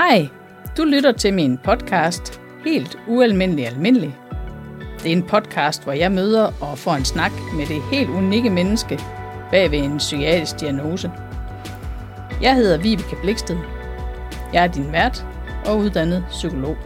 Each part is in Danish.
Hej, du lytter til min podcast Helt Ualmindelig Almindelig. Det er en podcast, hvor jeg møder og får en snak med det helt unikke menneske bag ved en psykiatrisk diagnose. Jeg hedder Vibeke Bliksted. Jeg er din vært og uddannet psykolog.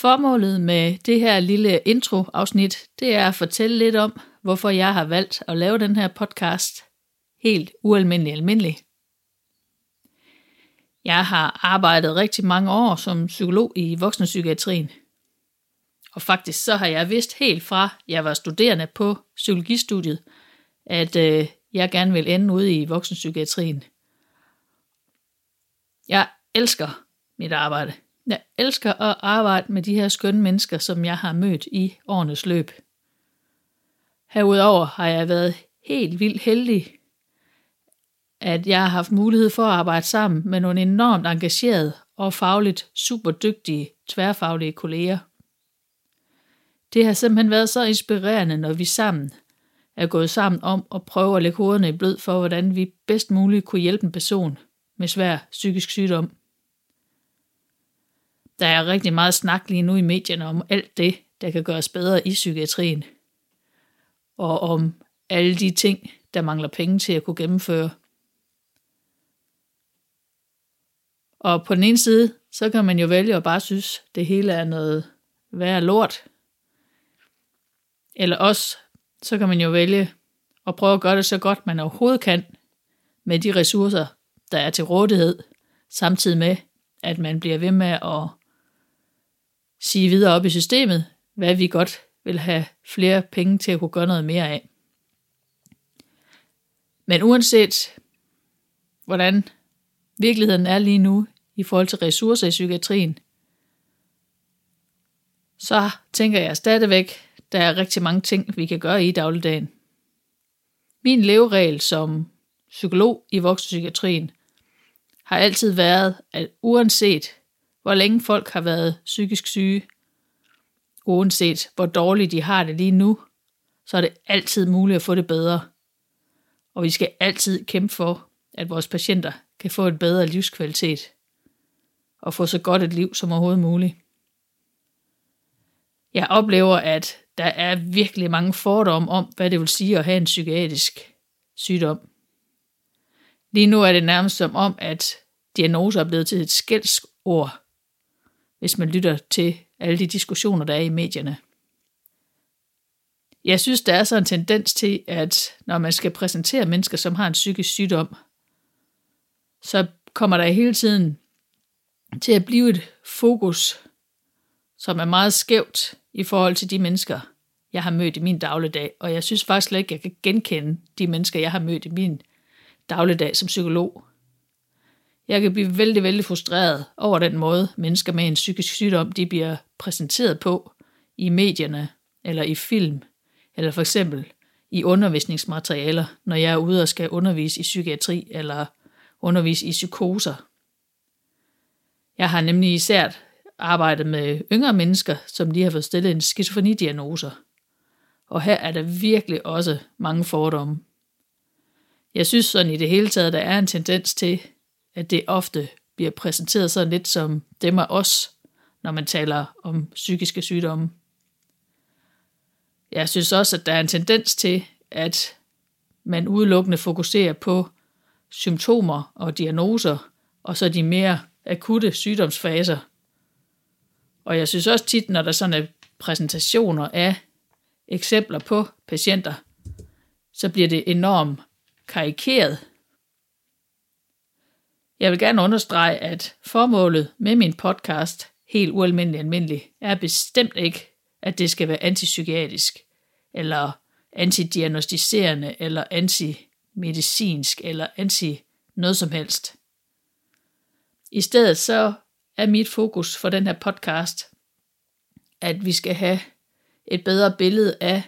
Formålet med det her lille intro-afsnit, det er at fortælle lidt om, hvorfor jeg har valgt at lave den her podcast helt ualmindelig almindelig. Jeg har arbejdet rigtig mange år som psykolog i voksenpsykiatrien. Og faktisk så har jeg vidst helt fra, jeg var studerende på psykologistudiet, at øh, jeg gerne vil ende ude i voksenpsykiatrien. Jeg elsker mit arbejde. Jeg elsker at arbejde med de her skønne mennesker, som jeg har mødt i årenes løb. Herudover har jeg været helt vildt heldig, at jeg har haft mulighed for at arbejde sammen med nogle enormt engagerede og fagligt super dygtige tværfaglige kolleger. Det har simpelthen været så inspirerende, når vi sammen er gået sammen om at prøve at lægge hovederne i blød for, hvordan vi bedst muligt kunne hjælpe en person med svær psykisk sygdom. Der er rigtig meget snak lige nu i medierne om alt det, der kan gøres bedre i psykiatrien. Og om alle de ting, der mangler penge til at kunne gennemføre. Og på den ene side, så kan man jo vælge at bare synes, det hele er noget værre lort. Eller også, så kan man jo vælge at prøve at gøre det så godt, man overhovedet kan, med de ressourcer, der er til rådighed, samtidig med, at man bliver ved med at sige videre op i systemet, hvad vi godt vil have flere penge til at kunne gøre noget mere af. Men uanset hvordan virkeligheden er lige nu i forhold til ressourcer i psykiatrien, så tænker jeg stadigvæk, der er rigtig mange ting, vi kan gøre i dagligdagen. Min leveregel som psykolog i voksenpsykiatrien har altid været, at uanset hvor længe folk har været psykisk syge, uanset hvor dårligt de har det lige nu, så er det altid muligt at få det bedre. Og vi skal altid kæmpe for, at vores patienter kan få et bedre livskvalitet og få så godt et liv som overhovedet muligt. Jeg oplever, at der er virkelig mange fordomme om, hvad det vil sige at have en psykiatrisk sygdom. Lige nu er det nærmest som om, at diagnoser er blevet til et skældsord, hvis man lytter til alle de diskussioner, der er i medierne. Jeg synes, der er så en tendens til, at når man skal præsentere mennesker, som har en psykisk sygdom, så kommer der hele tiden til at blive et fokus, som er meget skævt i forhold til de mennesker, jeg har mødt i min dagligdag. Og jeg synes faktisk slet ikke, jeg kan genkende de mennesker, jeg har mødt i min dagligdag som psykolog. Jeg kan blive vældig, vældig frustreret over den måde, mennesker med en psykisk sygdom, de bliver præsenteret på i medierne, eller i film, eller for eksempel i undervisningsmaterialer, når jeg er ude og skal undervise i psykiatri, eller undervise i psykoser. Jeg har nemlig især arbejdet med yngre mennesker, som lige har fået stillet en skizofrenidiagnose. Og her er der virkelig også mange fordomme. Jeg synes sådan i det hele taget, der er en tendens til, at det ofte bliver præsenteret sådan lidt som dem og os, når man taler om psykiske sygdomme. Jeg synes også, at der er en tendens til, at man udelukkende fokuserer på symptomer og diagnoser, og så de mere akutte sygdomsfaser. Og jeg synes også tit, når der sådan er præsentationer af eksempler på patienter, så bliver det enormt karikeret, jeg vil gerne understrege, at formålet med min podcast, helt ualmindelig almindelig, er bestemt ikke, at det skal være antipsykiatrisk, eller antidiagnostiserende, eller antimedicinsk, eller anti noget som helst. I stedet så er mit fokus for den her podcast, at vi skal have et bedre billede af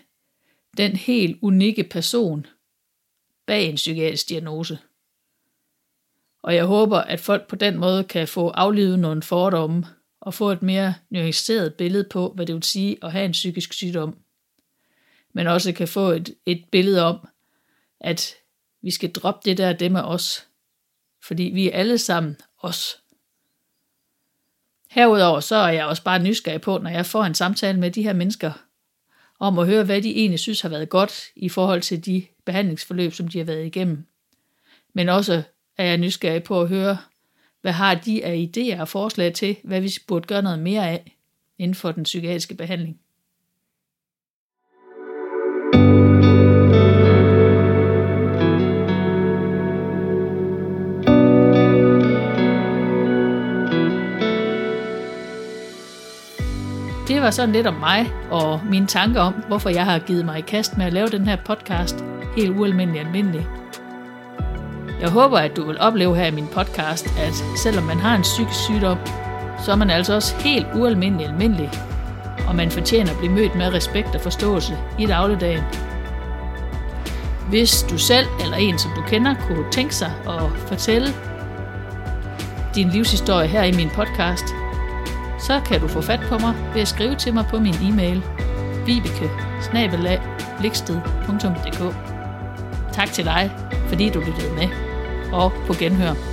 den helt unikke person bag en psykiatrisk diagnose. Og jeg håber, at folk på den måde kan få aflivet nogle fordomme og få et mere nuanceret billede på, hvad det vil sige at have en psykisk sygdom. Men også kan få et, et billede om, at vi skal droppe det der det med os. Fordi vi er alle sammen os. Herudover så er jeg også bare nysgerrig på, når jeg får en samtale med de her mennesker, om at høre, hvad de egentlig synes har været godt i forhold til de behandlingsforløb, som de har været igennem. Men også er jeg nysgerrig på at høre, hvad har de af idéer og forslag til, hvad vi burde gøre noget mere af inden for den psykiatriske behandling. Det var sådan lidt om mig og mine tanker om, hvorfor jeg har givet mig i kast med at lave den her podcast helt ualmindelig almindelig. Jeg håber, at du vil opleve her i min podcast, at selvom man har en psykisk sygdom, så er man altså også helt ualmindelig almindelig, og man fortjener at blive mødt med respekt og forståelse i dagligdagen. Hvis du selv eller en, som du kender, kunne tænke sig at fortælle din livshistorie her i min podcast, så kan du få fat på mig ved at skrive til mig på min e-mail vibeke Tak til dig, fordi du lyttede med, og på genhør.